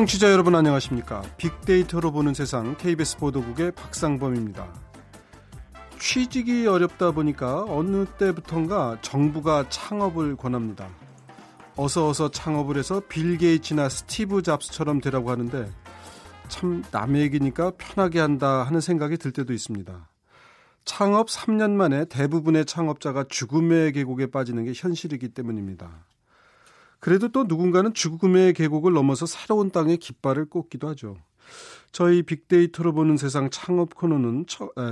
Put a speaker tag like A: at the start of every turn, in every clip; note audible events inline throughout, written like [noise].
A: 청취자 여러분 안녕하십니까? 빅데이터로 보는 세상 KBS 보도국의 박상범입니다. 취직이 어렵다 보니까 어느 때부턴가 정부가 창업을 권합니다. 어서 어서 창업을 해서 빌 게이츠나 스티브 잡스처럼 되라고 하는데 참 남의 얘기니까 편하게 한다 하는 생각이 들 때도 있습니다. 창업 3년 만에 대부분의 창업자가 죽음의 계곡에 빠지는 게 현실이기 때문입니다. 그래도 또 누군가는 죽음의 계곡을 넘어서 새로운 땅에 깃발을 꽂기도 하죠. 저희 빅데이터로 보는 세상 창업 코너는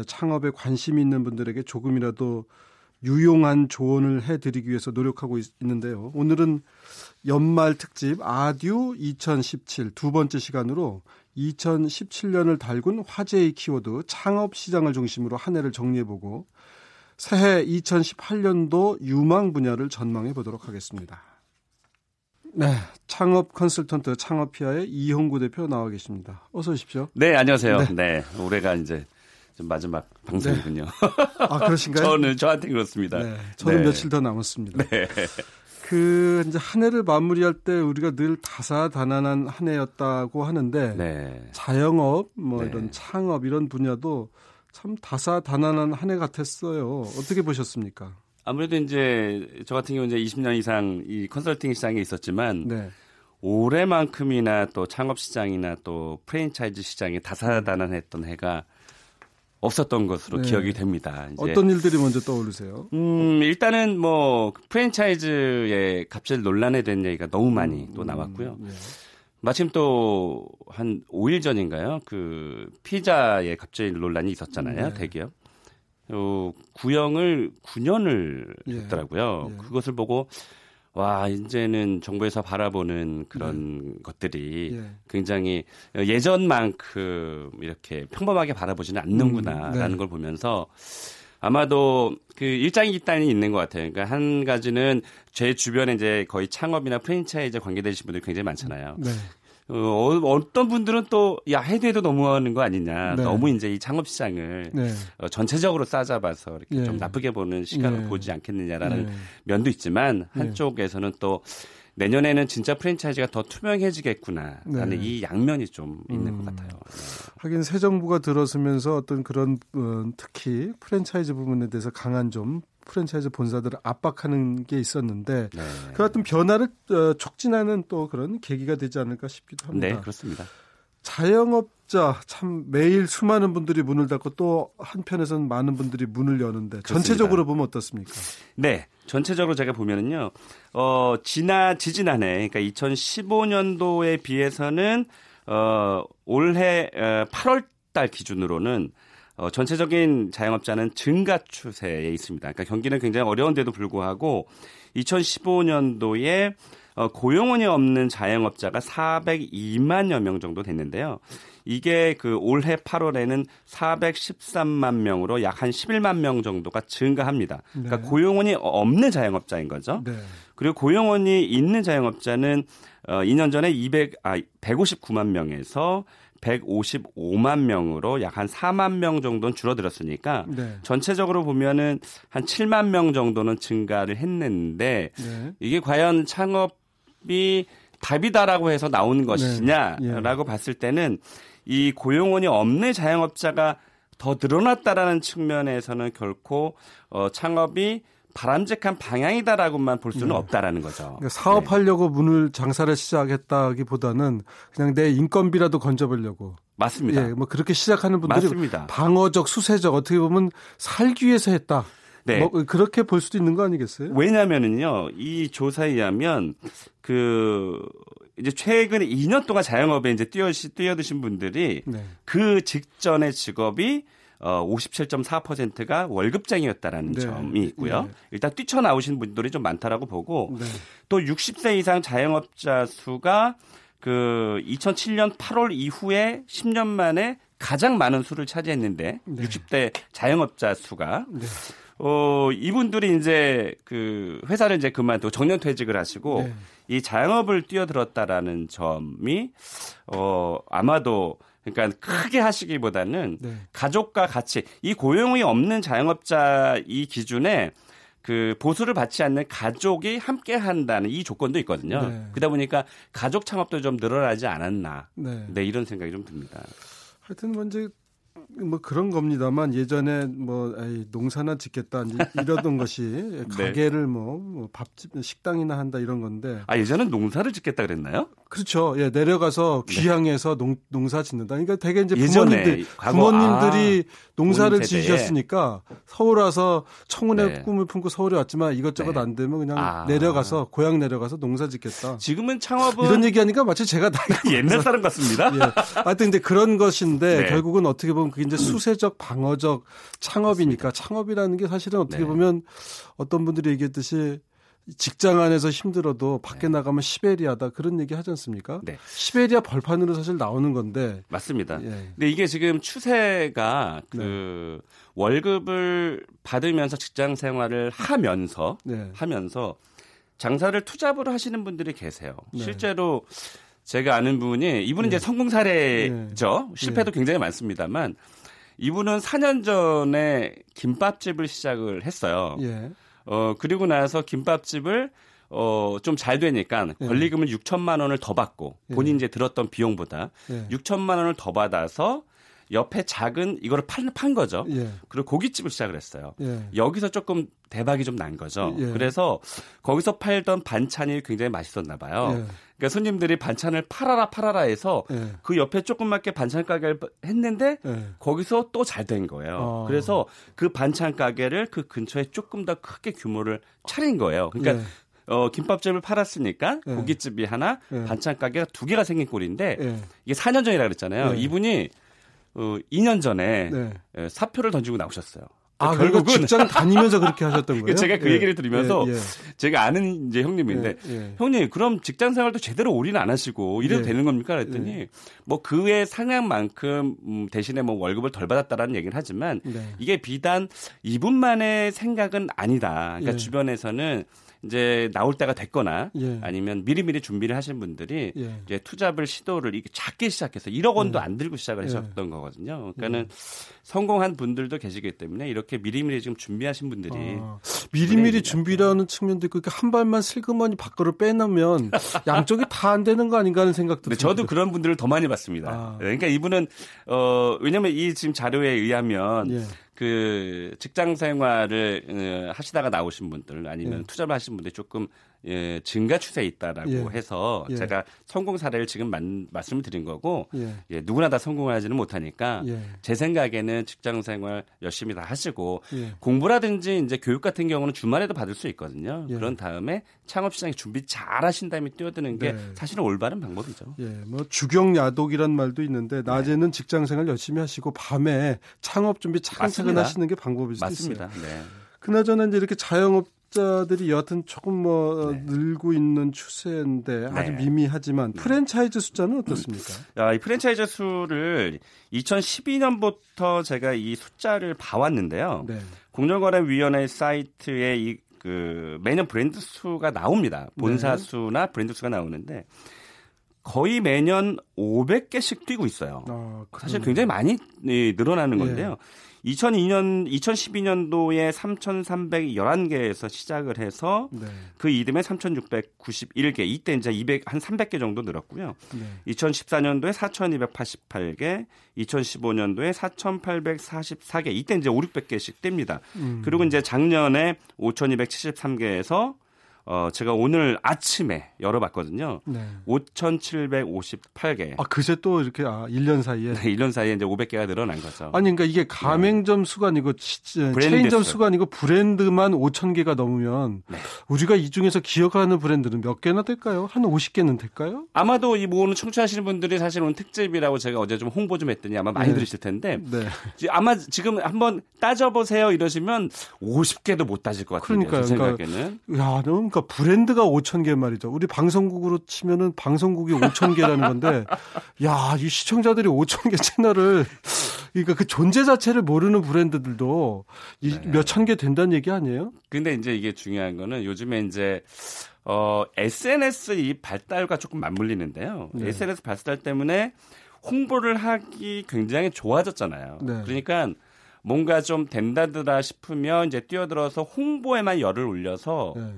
A: 창업에 관심 있는 분들에게 조금이라도 유용한 조언을 해드리기 위해서 노력하고 있, 는데요 오늘은 연말 특집 아듀 2017 두 번째 시간으로 2017년을 달군 화제의 키워드 창업 시장을 중심으로 한 해를 정리해보고 새해 2018년도 유망 분야를 전망해 보도록 하겠습니다. 네, 창업 컨설턴트 창업피아의 이홍구 대표 나와 계십니다. 어서 오십시오.
B: 네, 안녕하세요. 네, 네 올해가 이제 마지막 방송이군요. 네.
A: 아, 그러신가요? [laughs]
B: 저는 저한테 그렇습니다. 네,
A: 저는 네. 며칠 더 남았습니다. 네. 그 이제 한 해를 마무리할 때 우리가 늘 다사다난한 한 해였다고 하는데 네. 자영업 뭐 네. 이런 창업 이런 분야도 참 다사다난한 한 해 같았어요. 어떻게 보셨습니까?
B: 아무래도 이제 저 같은 경우 이제 20년 이상 이 컨설팅 시장에 있었지만 네. 올해만큼이나 또 창업 시장이나 또 프랜차이즈 시장에 다사다난했던 해가 없었던 것으로 네. 기억이 됩니다.
A: 어떤 일들이 먼저 떠오르세요?
B: 음, 일단은 뭐 프랜차이즈의 갑질 논란에 대한 얘기가 너무 많이 음, 또 나왔고요. 음, 네. 마침 또 한 5일 전인가요? 그 피자의 갑질 논란이 있었잖아요. 네. 대기업. 어, 구형을 9년을 예. 했더라고요. 예. 그것을 보고 와 이제는 정부에서 바라보는 그런 네. 것들이 예. 굉장히 예전만큼 이렇게 평범하게 바라보지는 않는구나라는 음, 네. 걸 보면서 아마도 그 일장이 기단이 있는 것 같아요. 그러니까 한 가지는 제 주변에 이제 거의 창업이나 프랜차이즈 관계되신 분들이 굉장히 많잖아요. 네. 어, 어떤 분들은 또, 야, 해도해도 너무하는 거 아니냐. 네. 너무 이제 이 창업 시장을 네. 어, 전체적으로 싸잡아서 이렇게 네. 좀 나쁘게 보는 시각을 네. 보지 않겠느냐라는 네. 면도 있지만 네. 한쪽에서는 또 내년에는 진짜 프랜차이즈가 더 투명해지겠구나라는 네. 이 양면이 좀 있는 음. 것 같아요. 네.
A: 하긴 새 정부가 들어서면서 어떤 그런 어, 특히 프랜차이즈 부분에 대해서 강한 좀 프랜차이즈 본사들을 압박하는 게 있었는데 네. 그 같은 변화를 어, 촉진하는 또 그런 계기가 되지 않을까 싶기도 합니다.
B: 네, 그렇습니다.
A: 자영업자 참 매일 수많은 분들이 문을 닫고 또 한편에서는 많은 분들이 문을 여는데 그렇습니다. 전체적으로 보면 어떻습니까?
B: 네, 전체적으로 제가 보면은요, 어, 지나 지지난해 그러니까 2015년도에 비해서는 어, 올해 어, 8월 달 기준으로는 어, 전체적인 자영업자는 증가 추세에 있습니다. 그러니까 경기는 굉장히 어려운데도 불구하고 2015년도에 어, 고용원이 없는 자영업자가 402만여 명 정도 됐는데요. 이게 그 올해 8월에는 413만 명으로 약 한 11만 명 정도가 증가합니다. 그러니까 네. 고용원이 없는 자영업자인 거죠. 네. 그리고 고용원이 있는 자영업자는 어 2년 전에 200 아 159만 명에서 155만 명으로 약 한 4만 명 정도는 줄어들었으니까 네. 전체적으로 보면은 한 7만 명 정도는 증가를 했는데 네. 이게 과연 창업이 답이다라고 해서 나오는 것이냐라고 네. 예. 봤을 때는 이 고용원이 없는 자영업자가 더 늘어났다라는 측면에서는 결코 어, 창업이 바람직한 방향이다라고만 볼 수는 네. 없다라는 거죠.
A: 그러니까 사업하려고 네. 문을 장사를 시작했다기보다는 그냥 내 인건비라도 건져보려고.
B: 맞습니다.
A: 예, 뭐 그렇게 시작하는 분들이 맞습니다. 방어적, 수세적 어떻게 보면 살기 위해서 했다. 네. 뭐 그렇게 볼 수도 있는 거 아니겠어요?
B: 왜냐면은요, 이 조사에 의하면 그 이제 최근에 2년 동안 자영업에 이제 뛰어 뛰어드신 분들이 네. 그 직전의 직업이 어 57.4%가 월급쟁이였다라는 네. 점이 있고요. 네. 일단 뛰쳐나오신 분들이 좀 많다라고 보고 네. 또 60세 이상 자영업자 수가 그 2007년 8월 이후에 10년 만에 가장 많은 수를 차지했는데 60대 자영업자 수가 네. 어, 이분들이 이제 그 회사를 이제 그만두고 정년 퇴직을 하시고 네. 이 자영업을 뛰어들었다라는 점이 어, 아마도 그러니까 크게 하시기보다는 네. 가족과 같이 이 고용이 없는 자영업자 이 기준에 그 보수를 받지 않는 가족이 함께 한다는 이 조건도 있거든요. 네. 그러다 보니까 가족 창업도 좀 늘어나지 않았나. 네. 네, 이런 생각이 좀 듭니다.
A: 하여튼 뭐 이제 뭐 그런 겁니다만 예전에 뭐 에이, 농사나 짓겠다 이러던 [laughs] 것이 네. 가게를 뭐, 뭐 밥집 식당이나 한다 이런 건데
B: 아 예전엔 농사를 짓겠다 그랬나요?
A: 그렇죠. 예 내려가서 네. 귀향해서 네. 농, 농사 짓는다. 그러니까 되게 이제 부모님들 부모님들이 아, 농사를 지으셨으니까 서울 와서 청운의 네. 꿈을 품고 서울에 왔지만 이것저것 네. 안 되면 그냥 아. 내려가서 고향 내려가서 농사 짓겠다.
B: 지금은 창업은
A: 이런 얘기하니까 마치 제가 나이가 [laughs]
B: 옛날 사람 같습니다. 예.
A: 하여튼 이제 그런 것인데 네. 결국은 어떻게 보면 그게 이제 수세적 방어적 창업이니까 창업이라는 게 사실은 어떻게 네. 보면 어떤 분들이 얘기했듯이 직장 안에서 힘들어도 밖에 네. 나가면 시베리아다 그런 얘기 하지 않습니까? 네. 시베리아 벌판으로 사실 나오는 건데
B: 맞습니다. 예. 근데 이게 지금 추세가 그 네. 월급을 받으면서 직장 생활을 하면서 네. 하면서 장사를 투잡으로 하시는 분들이 계세요. 네. 실제로 제가 아는 분이 이분은 이제 네. 성공 사례죠. 실패도 굉장히 많습니다만 이분은 4년 전에 김밥집을 시작을 했어요. 예. 어, 그리고 나서 김밥집을 어, 좀 잘 되니까 예. 권리금을 6천만 원을 더 받고 예. 본인 이제 들었던 비용보다 예. 6천만 원을 더 받아서 옆에 작은 이거를 판, 판 거죠. 예. 그리고 고깃집을 시작을 했어요. 예. 여기서 조금 대박이 좀 난 거죠. 예. 그래서 거기서 팔던 반찬이 굉장히 맛있었나 봐요. 예. 그러니까 손님들이 반찬을 팔아라 팔아라 해서 예. 그 옆에 조금밖에 반찬 가게를 했는데 예. 거기서 또 잘 된 거예요. 어. 그래서 그 반찬 가게를 그 근처에 조금 더 크게 규모를 차린 거예요. 그러니까 어, 김밥집을 팔았으니까 예. 고깃집이 하나, 예. 반찬 가게가 두 개가 생긴 꼴인데 예. 이게 4년 전이라 그랬잖아요. 이분이 어, 2년 전에 네. 예, 사표를 던지고 나오셨어요.
A: 아, 그러니까 결국은 직장 다니면서 그렇게 하셨던 [laughs] 거예요?
B: 제가 그 예. 얘기를 들으면서 예, 예. 제가 아는 이제 형님인데 예, 예. 형님 그럼 직장 생활도 제대로 올인 안 하시고 이래도 예. 되는 겁니까? 그랬더니 뭐 그의 상향만큼 음, 대신에 뭐 월급을 덜 받았다라는 얘기는 하지만 네. 이게 비단 이분만의 생각은 아니다. 그러니까 주변에서는 이제 나올 때가 됐거나 예. 아니면 미리미리 준비를 하신 분들이 예. 이제 투잡을 시도를 이게 작게 시작해서 1억 원도 예. 안 들고 시작을 예. 하셨던 거거든요. 그러니까는 예. 성공한 분들도 계시기 때문에 이렇게 미리미리 지금 준비하신 분들이 아,
A: 미리미리 준비라는 측면도 있고 한 발만 슬그머니 밖으로 빼놓으면 [laughs] 양쪽이 다 안 되는 거 아닌가 하는 생각도 듭니다.
B: 저도 그런 분들을 더 많이 봤습니다. 아. 그러니까 이분은 어 왜냐면 이 지금 자료에 의하면 예. 그 직장 생활을 어, 하시다가 나오신 분들 아니면 예. 투자를 하신 분들이 조금 예, 증가 추세에 있다라고 예. 해서 예. 제가 성공 사례를 지금 만, 말씀을 드린 거고 예. 예 누구나 다 성공하지는 못하니까 예. 제 생각에는 직장 생활 열심히 다 하시고 예. 공부라든지 이제 교육 같은 경우는 주말에도 받을 수 있거든요. 그런 다음에 창업 시장에 준비 잘 하신 다음에 뛰어드는 게 네. 사실은 올바른 방법이죠.
A: 예, 뭐 주경 야독이란 말도 있는데 낮에는 네. 직장 생활 열심히 하시고 밤에 창업 준비 차근차근 하시는 게 방법일 수
B: 맞습니다. 있습니다. 네.
A: 그나저나 이제 이렇게 자영업 자들이 여하튼 조금 뭐 네. 늘고 있는 추세인데 아주 네. 미미하지만 네. 프랜차이즈 숫자는 어떻습니까?
B: 야, 이 프랜차이즈 수를 2012년부터 제가 이 숫자를 봐왔는데요. 네. 공정거래위원회 사이트에 이 그 매년 브랜드 수가 나옵니다. 본사 네. 수나 브랜드 수가 나오는데 거의 매년 500개씩 뛰고 있어요. 아, 사실 굉장히 많이 늘어나는 건데요. 2002년 2012년도에 3,311개에서 시작을 해서 네. 그 이듬해 3,691개 이때 이제 200 한 300개 정도 늘었고요. 네. 2014년도에 4,288개, 2015년도에 4,844개 이때 이제 5, 600개씩 뗍니다. 음. 그리고 이제 작년에 5,273개에서 어, 제가 오늘 아침에 열어봤거든요. 네. 5,758개.
A: 아, 그새 또 이렇게, 아, 1년 사이에?
B: 네, 1년 사이에 이제 500개가 늘어난 거죠.
A: 아니, 그러니까 이게 가맹점 네. 수가 아니고, 체인점 수가 아니고 브랜드만 5,000개가 넘으면, 네. 우리가 이 중에서 기억하는 브랜드는 몇 개나 될까요? 한 50개는 될까요?
B: 아마도 이 모으는 청취하시는 분들이 사실 오늘 특집이라고 제가 어제 좀 홍보 좀 했더니 아마 많이 네. 들으실 텐데, 네. 아마 지금 한번 따져보세요 이러시면 50개도 못 따질 것 같은데, 그러니까요. 제 그러니까 생각에는.
A: 그러니까, 야, 너무 그러니까 브랜드가 5천 개 말이죠. 우리 방송국으로 치면은 방송국이 5천 개라는 건데, [laughs] 야, 이 시청자들이 5천 개 채널을 그러니까 그 존재 자체를 모르는 브랜드들도 네. 몇천 개 된다는 얘기 아니에요?
B: 근데 이제 이게 중요한 거는 요즘에 이제 어 SNS 이 발달과 조금 맞물리는데요. 네. SNS 발달 때문에 홍보를 하기 굉장히 좋아졌잖아요. 네. 그러니까 뭔가 좀 된다더라 싶으면 이제 뛰어들어서 홍보에만 열을 올려서
A: 네.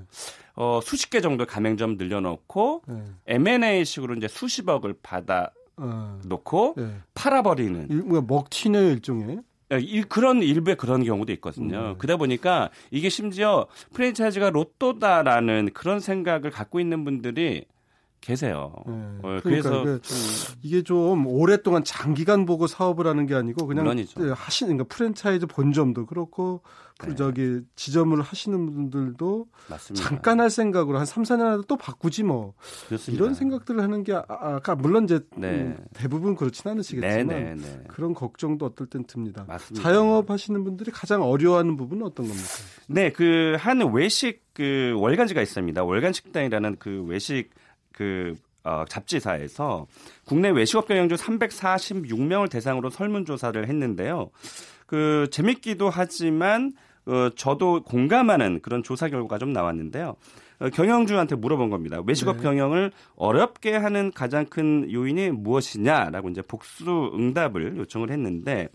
B: 어, 수십 개 정도 가맹점 늘려놓고
A: 네.
B: M&A식으로 이제 수십억을 받아
A: 어.
B: 놓고
A: 네.
B: 팔아버리는
A: 일, 뭐야, 먹튀네요 일종의.
B: 예, 이, 그런 일부의 그런 경우도 있거든요.
A: 음.
B: 그러다 보니까 이게 심지어 프랜차이즈가 로또다라는 그런 생각을 갖고 있는 분들이 계세요.
A: 네.
B: 어,
A: 그러니까
B: 그래서
A: 이게,
B: 좀
A: 이게 좀 오랫동안 장기간 보고 사업을 하는 게 아니고 그냥
B: 물론이죠.
A: 예, 하시는 그러니까 프랜차이즈 본점도 그렇고 그
B: 네.
A: 저기 지점을 하시는 분들도
B: 맞습니다.
A: 잠깐 할 생각으로 한 3, 4년 하다 또 바꾸지 뭐
B: 그렇습니다.
A: 이런 생각들을 하는 게 아, 아까 물론 이제
B: 네.
A: 음, 대부분 그렇진 않으시겠지만
B: 네, 네, 네.
A: 그런 걱정도 어떨 땐 듭니다.
B: 맞습니다.
A: 자영업 하시는 분들이 가장 어려워하는 부분은 어떤 겁니까?
B: 네, 그 한 외식 그 월간지가 있습니다. 월간 식당이라는 그 외식 그 어, 잡지사에서 국내 외식업 경영 중 346명을 대상으로 설문조사를 했는데요. 그 재밌기도 하지만 어, 저도 공감하는 그런 조사 결과가 좀 나왔는데요. 어, 경영주한테 물어본 겁니다. 외식업
A: 네.
B: 경영을 어렵게 하는 가장 큰 요인이 무엇이냐라고 이제 복수 응답을 요청을 했는데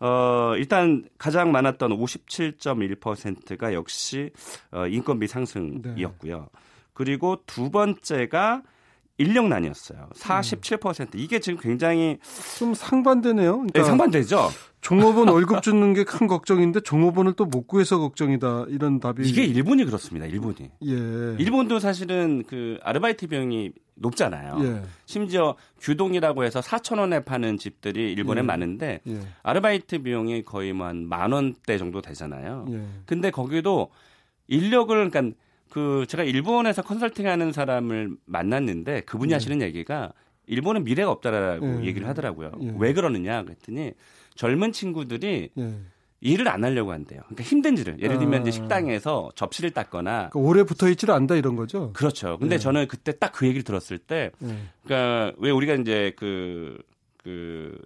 B: 어, 일단 가장 많았던 57.1%가 역시 어, 인건비 상승이었고요. 그리고 두 번째가 인력난이었어요. 47%. 이게 지금 굉장히
A: 좀 상반되네요. 그러니까
B: 네, 상반되죠.
A: 종업원 월급 주는 게 큰 걱정인데 종업원을 또 못 구해서 걱정이다. 이런 답이
B: 이게 일본이 그렇습니다. 일본이.
A: 예.
B: 일본도 사실은 그 아르바이트 비용이 높잖아요.
A: 예.
B: 심지어 규동이라고 해서 4천 원에 파는 집들이 일본에
A: 예.
B: 많은데
A: 예.
B: 아르바이트 비용이 거의 뭐 한 만 원대 정도 되잖아요.
A: 예.
B: 근데 거기도 인력을 그러니까 그 제가 일본에서 컨설팅하는 사람을 만났는데 그분이
A: 네.
B: 하시는 얘기가 일본은 미래가 없다라고
A: 네.
B: 얘기를 하더라고요.
A: 예.
B: 왜 그러느냐 그랬더니 젊은 친구들이
A: 예.
B: 일을 안 하려고 한대요. 그러니까 힘든 일을 예를 들면
A: 아.
B: 이제 식당에서 접시를 닦거나
A: 그러니까 오래 붙어 있지를 않다 이런 거죠.
B: 그렇죠. 근데
A: 예.
B: 저는 그때 딱 그 얘기를 들었을 때
A: 예.
B: 그러니까 왜 우리가 이제 그, 그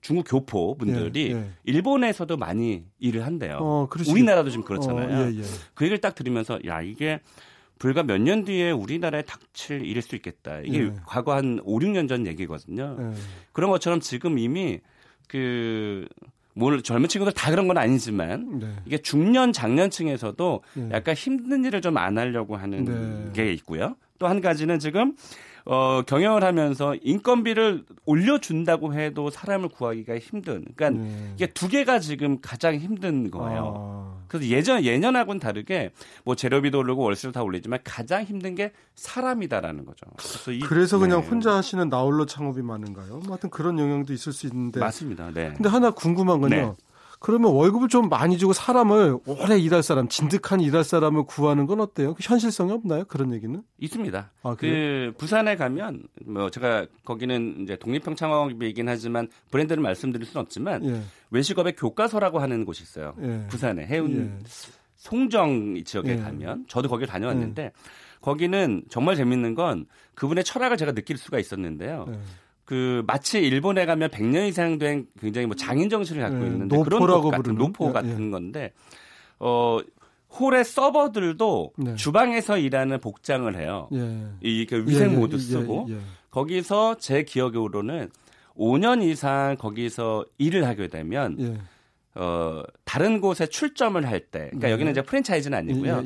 B: 중국 교포 분들이
A: 예, 예.
B: 일본에서도 많이 일을 한대요.
A: 어,
B: 우리나라도 지금 그렇잖아요.
A: 어, 예, 예.
B: 그 얘기를 딱 들으면서 야 이게 불과 몇 년 뒤에 우리나라에 닥칠 일일 수 있겠다. 이게
A: 예.
B: 과거 한 5, 6년 전 얘기거든요.
A: 예.
B: 그런 것처럼 지금 이미 그 뭘 젊은 친구들 다 그런 건 아니지만
A: 네.
B: 이게 중년 장년층에서도
A: 예.
B: 약간 힘든 일을 좀 안 하려고 하는
A: 네.
B: 게 있고요. 또 한 가지는 지금 어, 경영을 하면서 인건비를 올려준다고 해도 사람을 구하기가 힘든. 그러니까
A: 네.
B: 이게 두 개가 지금 가장 힘든 거예요.
A: 아.
B: 그래서 예전 예년하고는 다르게 뭐 재료비도 오르고 월세도 다 올리지만 가장 힘든 게 사람이다라는 거죠. 그래서, 이-
A: 그래서 그냥
B: 네.
A: 혼자 하시는 나홀로 창업이 많은가요? 뭐 하여튼 그런 영향도 있을 수 있는데.
B: 맞습니다. 네.
A: 근데 하나 궁금한 건요.
B: 네.
A: 그러면 월급을 좀 많이 주고 사람을 오래 일할 사람, 진득한 일할 사람을 구하는 건 어때요? 그 현실성이 없나요? 그런 얘기는?
B: 있습니다.
A: 아,
B: 그 부산에 가면 뭐 제가 거기는 이제 독립형 창업이긴 하지만 브랜드를 말씀드릴 수는 없지만
A: 예.
B: 외식업의 교과서라고 하는 곳이 있어요.
A: 예.
B: 부산에 해운
A: 예.
B: 송정 지역에
A: 예.
B: 가면 저도 거기 다녀왔는데 거기는 정말 재밌는 건 그분의 철학을 제가 느낄 수가 있었는데요.
A: 예.
B: 그 마치 일본에 가면 100년 이상 된 굉장히 뭐 장인 정신을 갖고
A: 예,
B: 있는데 그런
A: 노포라고
B: 곳 같은? 노포
A: 예,
B: 같은 건데 어 홀의 서버들도
A: 네.
B: 주방에서 일하는 복장을 해요.
A: 예.
B: 이그 위생
A: 예, 예,
B: 모드
A: 예,
B: 쓰고
A: 예, 예.
B: 거기서 제 기억으로는 5년 이상 거기서 일을 하게 되면
A: 예.
B: 어 다른 곳에 출점을 할 때 그러니까
A: 네.
B: 여기는 이제 프랜차이즈는 아니고요.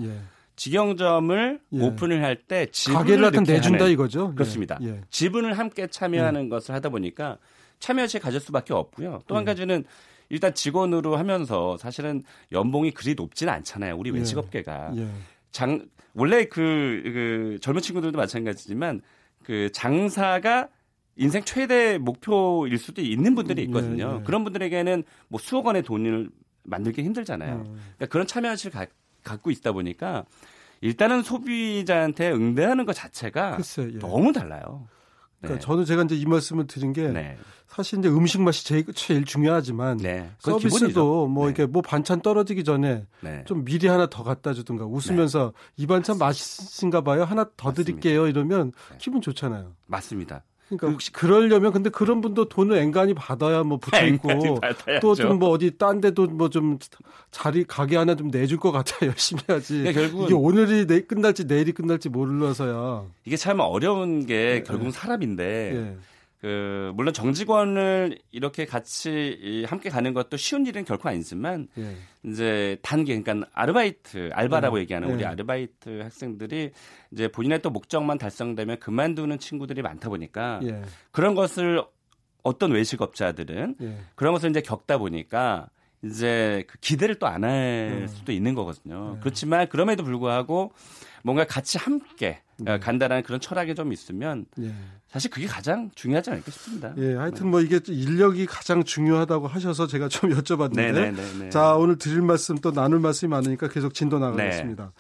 A: 예, 예, 예.
B: 직영점을
A: 예.
B: 오픈을 할때 지분을
A: 가게를 하여튼 내준다 이거죠? 예,
B: 그렇습니다.
A: 예.
B: 지분을 함께 참여하는 것을 하다 보니까 참여시 가질 수밖에 없고요. 또한
A: 예.
B: 가지는 일단 직원으로 하면서 사실은 연봉이 그리 높지는 않잖아요. 우리
A: 예.
B: 외식업계가
A: 예.
B: 장 원래 그, 그 젊은 친구들도 마찬가지지만 그 장사가 인생 최대 목표일 수도 있는 분들이 있거든요.
A: 예, 예.
B: 그런 분들에게는 뭐 수억 원의 돈을 만들기 힘들잖아요.
A: 음.
B: 그러니까 그런 가- 갖고 있다 보니까 일단은 소비자한테 응대하는 것 자체가
A: 글쎄, 예.
B: 너무 달라요.
A: 그러니까 저는 제가 이제 이 말씀을 드린 게
B: 네.
A: 사실 이제 음식 맛이 제일, 제일 중요하지만
B: 네.
A: 서비스도
B: 기본이죠.
A: 뭐
B: 네.
A: 이렇게 뭐 반찬 떨어지기 전에
B: 네.
A: 좀 미리 하나 더 갖다 주든가 웃으면서 이 반찬 맛있은가 봐요. 하나 더
B: 맞습니다.
A: 드릴게요. 이러면
B: 네.
A: 기분 좋잖아요.
B: 맞습니다.
A: 그러니까
B: 그-
A: 혹시 그러려면 근데 그런 분도 돈을 앵간히 받아야 뭐 붙여 있고. 또 좀 뭐 어디 딴 데도 뭐 좀 자리 가게 하나 좀 내줄 것 같아 [laughs] 열심히 하지.
B: 그러니까 결국은
A: 이게 오늘이 내 끝날지 내일이 끝날지 몰라서야.
B: 이게 참 어려운 게
A: 네,
B: 결국은 사람인데
A: 예.
B: 그 물론 정직원을 이렇게 같이 함께 가는 것도 쉬운 일은 결코 아니지만 예. 이제 단계 그러니까 아르바이트 알바라고 네. 얘기하는 우리 네. 아르바이트 학생들이 이제 본인의 또 목적만 달성되면 그만두는 친구들이 많다 보니까 예. 그런 것을 어떤 외식업자들은 예. 그런 것을 이제 겪다 보니까 이제 그 기대를 또 안할 네. 수도 있는 거거든요. 네. 그렇지만 그럼에도 불구하고 뭔가 같이 함께 네. 간다라는 그런 철학이 좀 있으면 네. 사실 그게 가장 중요하지 않을까 싶습니다.
A: 예, 하여튼 뭐 이게 인력이 가장 중요하다고 하셔서 제가 좀 [laughs] 여쭤봤는데 네네네네. 네, 네, 자 오늘 드릴 말씀 또 나눌 말씀이 많으니까 계속 진도 나가겠습니다.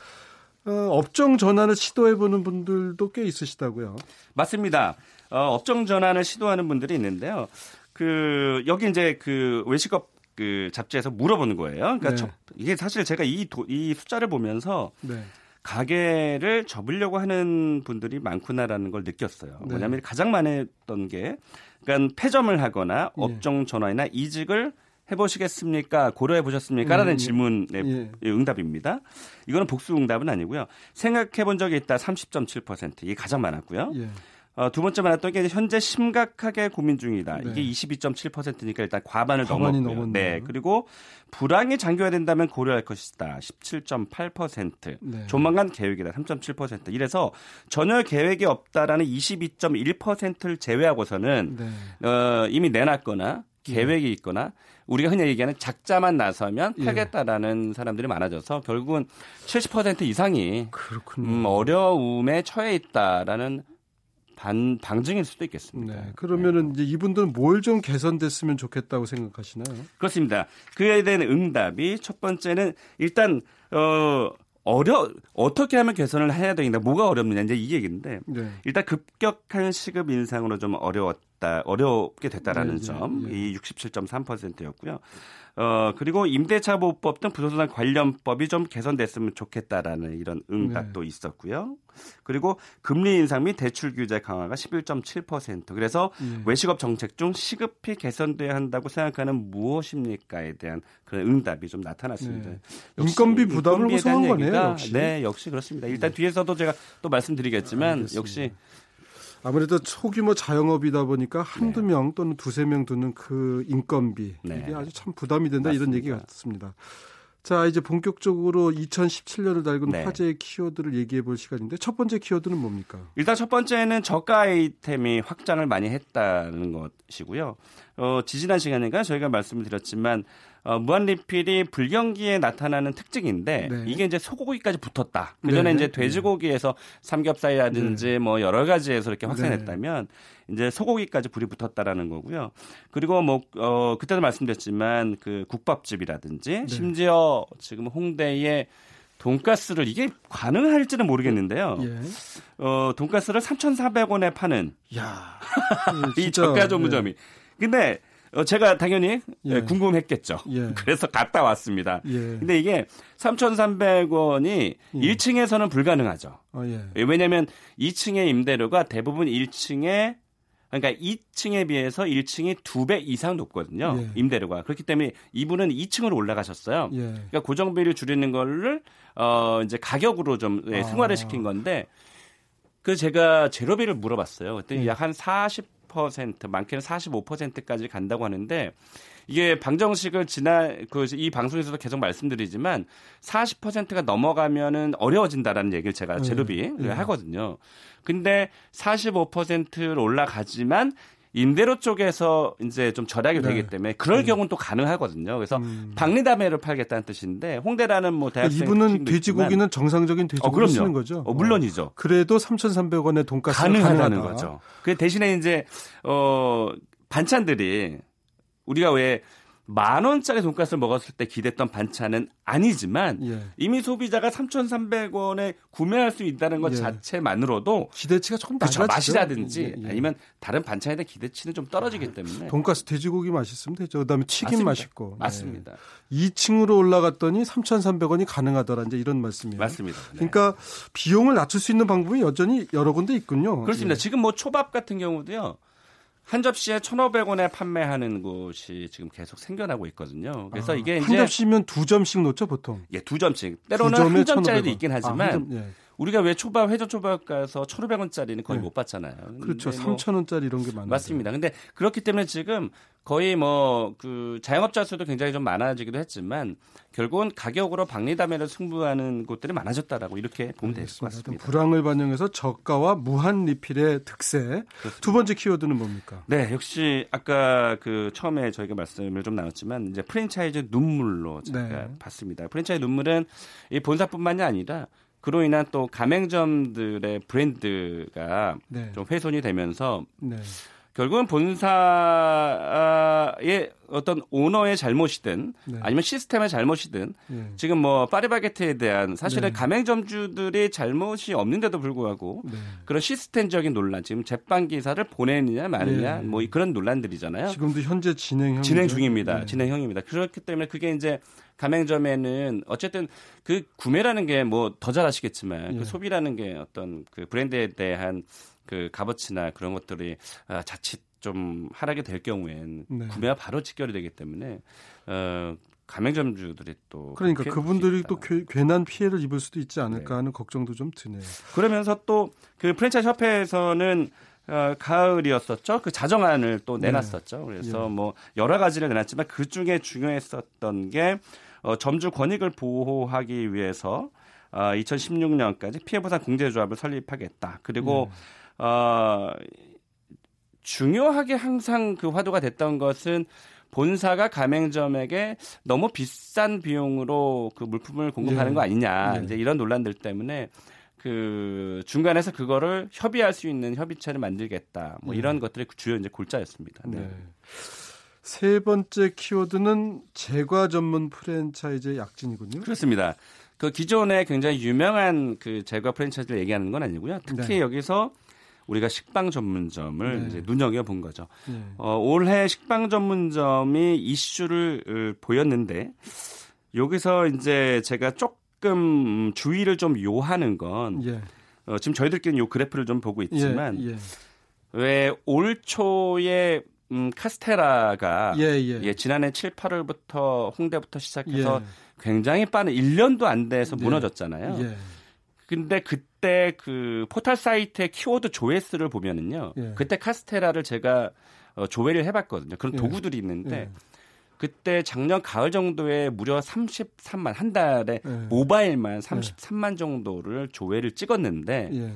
A: 어, 업종 전환을 시도해보는 분들도 꽤 있으시다고요.
B: 맞습니다. 어, 업종 전환을 시도하는 분들이 있는데요. 그 여기 이제 그 외식업 그 잡지에서 물어보는 거예요. 그러니까 네. 저, 이게 사실 제가 이, 도, 이 숫자를 보면서 네. 가게를 접으려고 하는 분들이 많구나라는 걸 느꼈어요. 네. 뭐냐면 가장 많았던 게 그러니까 폐점을 하거나 예. 업종 전환이나 이직을 해보시겠습니까? 고려해 보셨습니까? 라는 음, 예. 질문의 예. 응답입니다. 이거는 복수 응답은 아니고요. 생각해 본 적이 있다 30.7% 이게 가장 많았고요. 예. 어, 두 번째 말했던 게 현재 심각하게 고민 중이다. 네. 이게 22.7%니까 일단 과반을 넘었고요. 네. 그리고 불황이 장기화 된다면 고려할 것이다. 17.8%. 네. 조만간 계획이다. 3.7%. 이래서 전혀 계획이 없다라는 22.1%를 제외하고서는 네. 어, 이미 내놨거나 계획이 네. 있거나 우리가 흔히 얘기하는 작자만 나서면 예. 팔겠다라는 예. 사람들이 많아져서 결국은 70% 이상이 음, 어려움에 처해 있다라는 반, 방증일 수도 있겠습니다. 네,
A: 그러면은 네. 이제 이분들은 뭘 좀 개선됐으면 좋겠다고 생각하시나요?
B: 그렇습니다. 그에 대한 응답이 첫 번째는 일단 어 어려 어떻게 하면 개선을 해야 되겠다. 뭐가 어렵느냐 이제 이 얘기인데 네. 일단 급격한 시급 인상으로 좀 어려웠 다 어렵게 됐다라는 점. 네. 이 67.3%였고요. 어, 그리고 임대차 보호법 등 부동산 관련법이 좀 개선됐으면 좋겠다라는 이런 응답도 네. 있었고요. 그리고 금리 인상 및 대출 규제 강화가 11.7%. 그래서 네. 외식업 정책 중 시급히 개선돼야 한다고 생각하는 무엇입니까에 대한 그런 응답이 좀 나타났습니다. 네.
A: 인건비 부담을 호소한 거네요. 역시.
B: 네, 역시 그렇습니다. 일단 네. 뒤에서도 제가 또 말씀드리겠지만 알겠습니다. 역시
A: 아무래도 소규모 자영업이다 보니까 한두 네. 명 또는 두세 명 두는 그 인건비 네. 이게 아주 참 부담이 된다 맞습니다. 이런 얘기 같습니다. 자, 이제 본격적으로 2017년을 달군 네. 화제의 키워드를 얘기해 볼 시간인데 첫 번째 키워드는 뭡니까?
B: 일단 첫 번째는 저가 아이템이 확장을 많이 했다는 것이고요. 어, 지지난 시간인가 저희가 말씀을 드렸지만 어, 무한 리필이 불경기에 나타나는 특징인데 네. 이게 이제 소고기까지 붙었다. 그 전에 네. 이제 돼지고기에서 삼겹살이라든지 네. 뭐 여러 가지에서 이렇게 확산했다면 네. 이제 소고기까지 불이 붙었다라는 거고요. 그리고 뭐 어, 그때도 말씀드렸지만 그 국밥집이라든지 네. 심지어 지금 홍대에 돈가스를 이게 가능할지는 모르겠는데요. 예. 어, 돈가스를 3,400원에 파는
A: 야. [laughs]
B: 이 저가 전문점이. 예. 근데 어, 제가 당연히 예. 궁금했겠죠. 예. [laughs] 그래서 갔다 왔습니다. 예. 근데 이게 3,300원이 예. 1층에서는 불가능하죠. 어, 예. 왜냐하면 2층의 임대료가 대부분 1층에 그러니까 2층에 비해서 1층이 2배 이상 높거든요. 예. 임대료가. 그렇기 때문에 이분은 2층으로 올라가셨어요. 예. 그러니까 고정비를 줄이는 거를 어 이제 가격으로 좀 예, 승화를 아. 시킨 건데 그 제가 제로비를 물어봤어요. 그랬더니 예. 약한 40 40% 많게는 45%까지 간다고 하는데 이게 방정식을 지난 그 이 방송에서도 계속 말씀드리지만 40%가 넘어가면은 어려워진다라는 얘기를 제가 네. 제로비 네. 하거든요. 근데 45%를 올라가지만 임대료 쪽에서 이제 좀 절약이 네. 되기 때문에 그럴 네. 경우는 또 가능하거든요. 그래서 음. 박리담회를 팔겠다는 뜻인데 홍대라는 뭐 대학생
A: 이분은 돼지고기는 정상적인 돼지고기 어, 쓰는 거죠.
B: 어, 물론이죠.
A: 어. 그래도 3,300원에 돈가스
B: 가능하다는 가능하다. 거죠. 그 대신에 이제 어 반찬들이 우리가 왜 만 원짜리 돈가스를 먹었을 때 기댔던 반찬은 아니지만 예. 이미 소비자가 3,300원에 구매할 수 있다는 것 예. 자체만으로도
A: 기대치가 조금 낮아지죠.
B: 맛이라든지 예, 예. 아니면 다른 반찬에 대한 기대치는 좀 떨어지기 아, 때문에
A: 돈가스 돼지고기 맛있으면 되죠. 그다음에 튀김 맞습니다. 맛있고
B: 맞습니다.
A: 네. 2층으로 올라갔더니 3,300원이 가능하더라 이제 이런 말씀이에요.
B: 맞습니다.
A: 네. 그러니까 비용을 낮출 수 있는 방법이 여전히 여러 군데 있군요.
B: 그렇습니다. 예. 지금 뭐 초밥 같은 경우도요. 한 접시에 1,500원에 판매하는 곳이 지금 계속 생겨나고 있거든요. 그래서
A: 아,
B: 이게
A: 이제 한 접시면 두 점씩 놓죠, 보통.
B: 예, 두 점씩. 때로는 한 점짜리도 있긴 하지만 아, 점, 예. 우리가 왜 초밥 회전 초밥 가서 1,500원짜리는 거의
A: 네.
B: 못 받잖아요.
A: 그렇죠.
B: 뭐
A: 3,000원짜리 이런 게 많아요.
B: 맞습니다. 근데 그렇기 때문에 지금 거의 뭐 그 자영업자 수도 굉장히 좀 많아지기도 했지만 결국은 가격으로 박리담회를 승부하는 곳들이 많아졌다라고 이렇게 보면 될 것 같습니다.
A: 불황을 반영해서 저가와 무한 리필의 특세.
B: 그렇습니다.
A: 두 번째 키워드는 뭡니까?
B: 네, 역시 아까 그 처음에 저희가 말씀을 좀 나눴지만 이제 프랜차이즈 눈물로 제가
A: 네.
B: 봤습니다. 프랜차이즈 눈물은 이 본사뿐만이 아니라 그로 인한 또 가맹점들의 브랜드가
A: 네.
B: 좀 훼손이 되면서
A: 네.
B: 결국은 본사의 어떤 오너의 잘못이든
A: 네.
B: 아니면 시스템의 잘못이든
A: 예.
B: 지금 뭐 파리바게트에 대한 사실은
A: 네.
B: 가맹점주들이 잘못이 없는데도 불구하고
A: 네.
B: 그런 시스템적인 논란 지금 재판 기사를 보내느냐 마느냐
A: 네.
B: 뭐 그런 논란들이잖아요.
A: 지금도 현재 진행형
B: 진행 중입니다.
A: 네.
B: 진행형입니다. 그렇기 때문에 그게 이제 가맹점에는 어쨌든 그 구매라는 게 뭐 더 잘 아시겠지만
A: 예.
B: 그 소비라는 게 어떤 그 브랜드에 대한 그 값어치나 그런 것들이 아, 자칫 좀 하락이 될 경우엔
A: 네.
B: 구매와 바로 직결이 되기 때문에 어 가맹점주들이 또
A: 그러니까 그분들이 또. 괴- 괜한 피해를 입을 수도 있지 않을까
B: 네.
A: 하는 걱정도 좀 드네요.
B: 그러면서 또 그 프랜차이즈 협회에서는 어, 가을이었었죠. 그 자정안을 또
A: 네.
B: 내놨었죠. 그래서
A: 예.
B: 뭐 여러 가지를 내놨지만 그 중에 중요했었던 게 어, 점주 권익을 보호하기 위해서 어, 2016년까지 피해보상 공제조합을 설립하겠다. 그리고
A: 네.
B: 어, 중요하게 항상 그 화두가 됐던 것은 본사가 가맹점에게 너무 비싼 비용으로 그 물품을 공급하는
A: 예.
B: 거 아니냐
A: 예.
B: 이제 이런 논란들 때문에 그 중간에서 그거를 협의할 수 있는 협의체를 만들겠다 뭐
A: 예.
B: 이런 것들이 주요 이제 골자였습니다. 네.
A: 네. 세 번째 키워드는 제과 전문 프랜차이즈의 약진이군요.
B: 그렇습니다. 그 기존에 굉장히 유명한 그 제과 프랜차이즈를 얘기하는 건 아니고요. 특히
A: 네.
B: 여기서 우리가 식빵 전문점을
A: 네.
B: 이제 눈여겨 본 거죠.
A: 예.
B: 어, 올해 식빵 전문점이 이슈를 어, 보였는데 여기서 이제 제가 조금 주의를 좀 요하는 건
A: 예.
B: 어, 지금 저희들끼리 요 그래프를 좀 보고 있지만
A: 예.
B: 왜올 초에 음, 카스테라가
A: 예. 예.
B: 예, 지난해 7, 8월부터 홍대부터 시작해서
A: 예.
B: 굉장히 빠른 1년도 안 돼서
A: 네.
B: 무너졌잖아요.
A: 예.
B: 근데 그때 그 포털 사이트의 키워드 조회수를 보면은요.
A: 예.
B: 그때 카스테라를 제가 어, 조회를 해봤거든요. 그런
A: 예.
B: 도구들이 있는데
A: 예.
B: 그때 작년 가을 정도에 무려 33만 한 달에
A: 예.
B: 모바일만 33만 정도를 조회를 찍었는데
A: 예.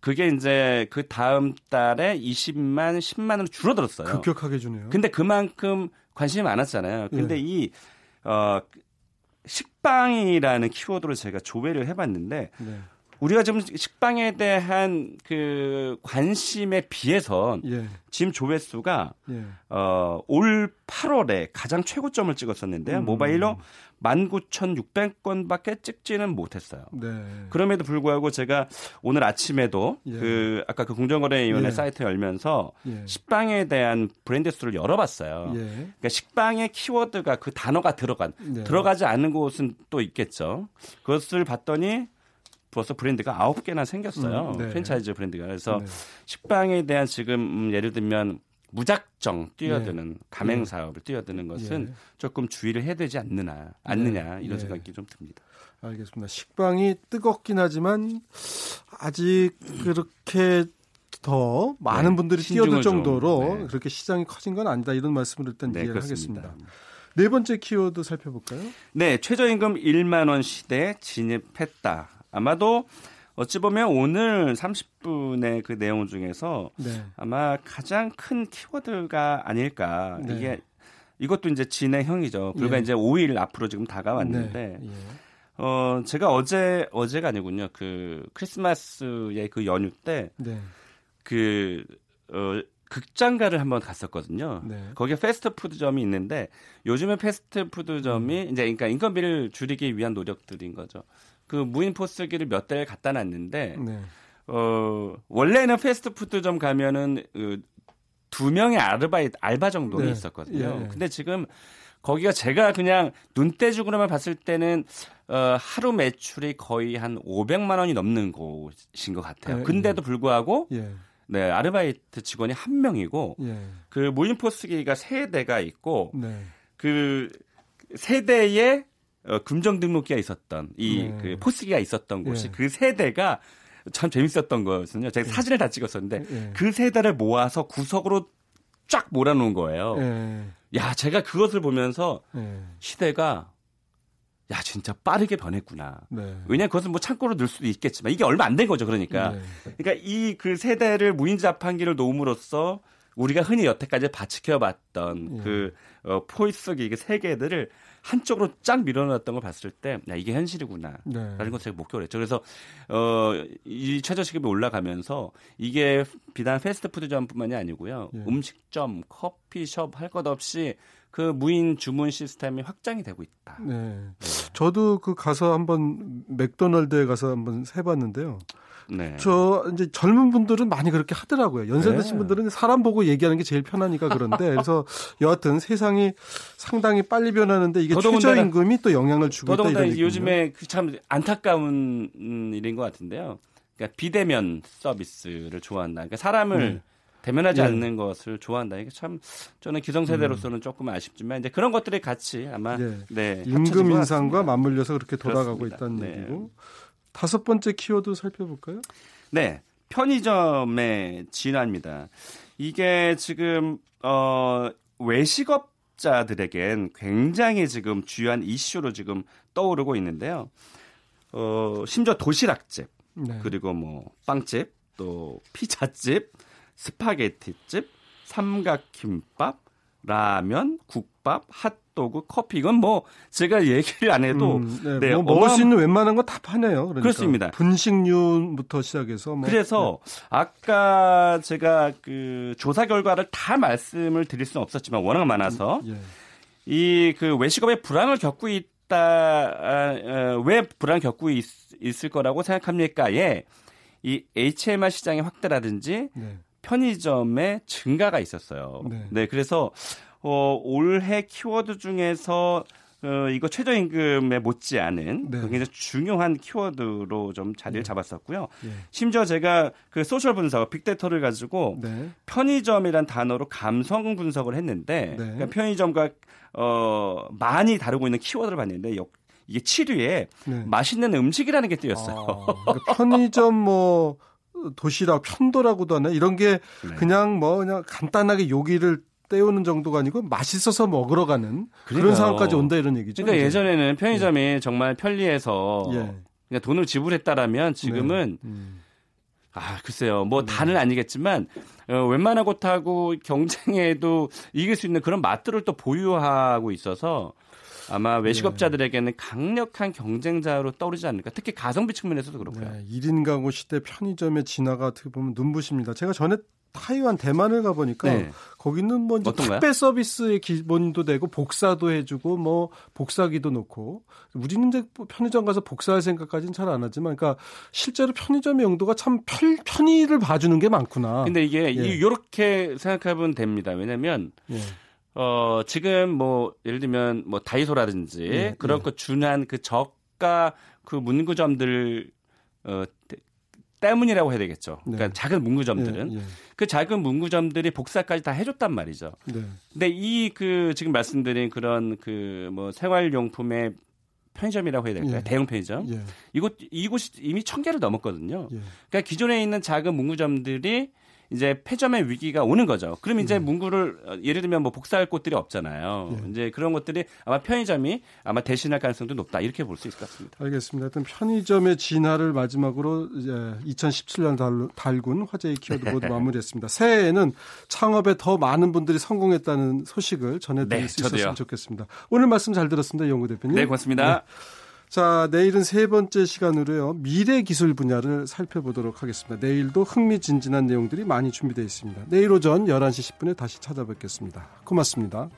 B: 그게 이제 그 다음 달에 20만 10만으로 줄어들었어요.
A: 급격하게 주네요.
B: 근데 그만큼 관심이 많았잖아요. 근데
A: 예.
B: 이 어, 식빵이라는 키워드로 제가 조회를 해봤는데
A: 네.
B: 우리가 지금 식빵에 대한 그 관심에 비해서
A: 예.
B: 지금 조회수가
A: 예.
B: 어, 올 8월에 가장 최고점을 찍었었는데요.
A: 음.
B: 모바일로 19,600건밖에 찍지는 못했어요.
A: 네.
B: 그럼에도 불구하고 제가 오늘 아침에도
A: 예.
B: 그 아까 그 공정거래위원회
A: 예.
B: 사이트 열면서
A: 예.
B: 식빵에 대한 브랜드 수를 열어봤어요.
A: 예.
B: 그러니까 식빵의 키워드가 그 단어가 들어간
A: 네.
B: 들어가지 않는 곳은 또 있겠죠. 그것을 봤더니 벌써 브랜드가 아홉 개나 생겼어요.
A: 음, 네.
B: 프랜차이즈 브랜드가. 그래서
A: 네.
B: 식빵에 대한 지금 음, 예를 들면 무작정 뛰어드는 가맹 사업을 뛰어드는 것은
A: 예.
B: 조금 주의를 해야 되지 않느냐, 않느냐 이런
A: 예.
B: 생각이 좀 듭니다.
A: 알겠습니다. 식빵이 뜨겁긴 하지만 아직 그렇게 더 많은
B: 네,
A: 분들이 뛰어들
B: 좀,
A: 정도로
B: 네.
A: 그렇게 시장이 커진 건 아니다. 이런 말씀을 일단
B: 네,
A: 이해를
B: 그렇습니다.
A: 하겠습니다. 네 번째 키워드 살펴볼까요?
B: 네, 최저임금 1만 원 시대에 진입했다. 아마도 어찌 보면 오늘 30분의 그 내용 중에서
A: 네.
B: 아마 가장 큰 키워드가 아닐까.
A: 네.
B: 이게 이것도 이제 진행형이죠. 불과
A: 예.
B: 이제 5일 앞으로 지금 다가왔는데
A: 네. 예.
B: 어 제가 어제 어제가 아니군요. 그 크리스마스의 그 연휴 때
A: 네.
B: 그 어, 극장가를 한번 갔었거든요.
A: 네.
B: 거기에 패스트푸드점이 있는데 요즘에 패스트푸드점이
A: 음.
B: 이제 그러니까 인건비를 줄이기 위한 노력들인 거죠. 그 무인 포스기를 몇 대를 갖다 놨는데
A: 네.
B: 어 원래는 패스트푸드점 가면은 그, 두 명의 아르바이트 알바 정도는
A: 네.
B: 있었거든요.
A: 예.
B: 근데 지금 거기가 제가 그냥 눈대중으로만 봤을 때는 어, 하루 매출이 거의 한 500만 원이 넘는 곳인 것 같아요.
A: 예,
B: 근데도 불구하고
A: 예.
B: 네 아르바이트 직원이 한 명이고
A: 예.
B: 그 무인 포스기가 세 대가 있고
A: 네.
B: 그 세대에 어, 금정 등록기가 있었던 이
A: 네.
B: 그 포스기가 있었던 곳이
A: 예.
B: 그 세대가 참 재밌었던 거였거든요. 제가 사진을 다 찍었었는데
A: 예.
B: 그 세대를 모아서 구석으로 쫙 몰아놓은 거예요.
A: 예.
B: 야, 제가 그것을 보면서
A: 예.
B: 시대가 야 진짜 빠르게 변했구나.
A: 네.
B: 왜냐 그것은 뭐 창고로 넣을 수도 있겠지만 이게 얼마 안 된 거죠. 그러니까
A: 네.
B: 그러니까 이 그 세대를 무인 자판기를 놓음으로써 우리가 흔히 여태까지 바치켜봤던
A: 예.
B: 그 어, 포이스기 이게 세계들을 한쪽으로 쫙 밀어놨던 걸 봤을 때, 야 이게 현실이구나.
A: 네.
B: 라는 것을 제가 목표를 했죠. 그래서 어 이 최저시급이 올라가면서 이게 비단 패스트푸드점뿐만이 아니고요.
A: 예.
B: 음식점, 커피숍 할 것 없이 그 무인 주문 시스템이 확장이 되고 있다.
A: 네. 저도 그 가서 한번 맥도날드에 가서 한번 해봤는데요.
B: 네.
A: 저 이제 젊은 분들은 많이 그렇게 하더라고요. 연세
B: 네.
A: 드신 분들은 사람 보고 얘기하는 게 제일 편하니까 그런데 그래서 여하튼 세상이 상당히 빨리 변하는데 이게 최저임금이 또 영향을 주고 있다 이런
B: 이제 요즘에 그참 안타까운 음, 일인 것 같은데요. 그러니까 비대면 서비스를 좋아한다. 그러니까 사람을
A: 네.
B: 대면하지
A: 네.
B: 않는 것을 좋아한다. 이게 참 저는 기성세대로서는 조금 아쉽지만 이제 그런 것들이 같이 아마
A: 예.
B: 네,
A: 임금 인상과. 맞물려서 그렇게 돌아가고
B: 그렇습니다.
A: 있다는
B: 네.
A: 얘기고 다섯 번째 키워드 살펴볼까요?
B: 네, 편의점의 진화입니다. 이게 지금 어, 외식업자들에겐 굉장히 지금 주요한 이슈로 지금 떠오르고 있는데요. 어, 심지어 도시락집
A: 네.
B: 그리고 뭐 빵집, 또 피자집, 스파게티집, 삼각김밥, 라면, 국밥, 핫도그, 커피 이건 뭐 제가 얘기를 안 해도
A: 음, 네,
B: 네,
A: 뭐 먹을
B: 어마어마-
A: 수 있는 웬만한 건 다 파네요. 그러니까
B: 그렇습니다.
A: 분식류부터 시작해서 뭐
B: 그래서 아까 제가 그 조사 결과를 다 말씀을 드릴 수는 없었지만 워낙 많아서
A: 예.
B: 이그 외식업에 불황을 겪고 있다 아, 어, 왜 불황을 겪고 있, 있을 거라고 생각합니까에 이 HMR 시장의 확대라든지
A: 네.
B: 편의점의 증가가 있었어요.
A: 네.
B: 네, 그래서 어, 올해 키워드 중에서 어, 이거 최저임금에 못지 않은
A: 네.
B: 굉장히 중요한 키워드로 좀 자리를 잡았었고요.
A: 예.
B: 심지어 제가 그 소셜 분석, 빅데이터를 가지고
A: 네.
B: 편의점이란 단어로 감성 분석을 했는데
A: 네.
B: 그러니까 편의점과 어, 많이 다루고 있는 키워드를 봤는데 역- 이게 7위에
A: 네.
B: 맛있는 음식이라는 게 뜨였어요.
A: 아, 그러니까 편의점 뭐 [laughs] 도시락 편도라고도 하나 이런 게
B: 네.
A: 그냥 뭐 그냥 간단하게 요기를 때우는 정도가 아니고 맛있어서 먹으러 가는 그런
B: 그러니까요.
A: 상황까지 온다 이런 얘기죠.
B: 그러니까
A: 이제.
B: 예전에는 편의점이 정말 편리해서
A: 예.
B: 그냥 돈을 지불했다라면 지금은
A: 네. 음.
B: 아 글쎄요 뭐 다는 아니겠지만 어, 웬만한 곳하고 경쟁에도 이길 수 있는 그런 맛들을 또 보유하고 있어서 아마 외식업자들에게는 강력한 경쟁자로 떠오르지 않을까 특히 가성비 측면에서도 그렇고요.
A: 네, 1인 가구 시대 편의점의 진화가 어떻게 보면 눈부십니다. 제가 전에 타이완 대만을 가보니까
B: 네.
A: 거기는 뭐? 택배 서비스의 기본도 되고 복사도 해주고 뭐 복사기도 놓고 우리는 이제 편의점 가서 복사할 생각까지는 잘 안 하지만 그러니까 실제로 편의점의 용도가 참 편, 편의를 봐주는 게 많구나.
B: 근데 이게
A: 예.
B: 이렇게 생각하면 됩니다. 왜냐하면
A: 예.
B: 어 지금 뭐 예를 들면 뭐 다이소라든지
A: 예,
B: 그런
A: 예.
B: 것 준한 그 저가 그 문구점들 어 때- 때문이라고 해야 되겠죠. 그러니까
A: 네.
B: 작은 문구점들은
A: 예, 예.
B: 그 작은 문구점들이 복사까지 다 해줬단 말이죠.
A: 네.
B: 근데 이 그 지금 말씀드린 그런 그 뭐 생활용품의 편의점이라고 해야 될까요?
A: 예.
B: 대형 편의점.
A: 예.
B: 이곳 이곳이 이미 천 개를 넘었거든요.
A: 예.
B: 그러니까 기존에 있는 작은 문구점들이 이제 폐점의 위기가 오는 거죠. 그럼 이제 문구를 어, 예를 들면 뭐 복사할 곳들이 없잖아요.
A: 예.
B: 이제 그런 것들이 아마 편의점이 아마 대신할 가능성도 높다 이렇게 볼 수 있을 것 같습니다.
A: 알겠습니다. 하여튼 편의점의 진화를 마지막으로 이제 2017년 달, 달군 화제의 키워드 모두 마무리했습니다. 새해에는 창업에 더 많은 분들이 성공했다는 소식을 전해드릴
B: 네,
A: 수 있었으면
B: 저도요.
A: 좋겠습니다. 오늘 말씀 잘 들었습니다. 연구 대표님.
B: 네, 고맙습니다.
A: 자, 내일은 세 번째 시간으로요. 미래 기술 분야를 살펴보도록 하겠습니다. 내일도 흥미진진한 내용들이 많이 준비되어 있습니다. 내일 오전 11시 10분에 다시 찾아뵙겠습니다. 고맙습니다.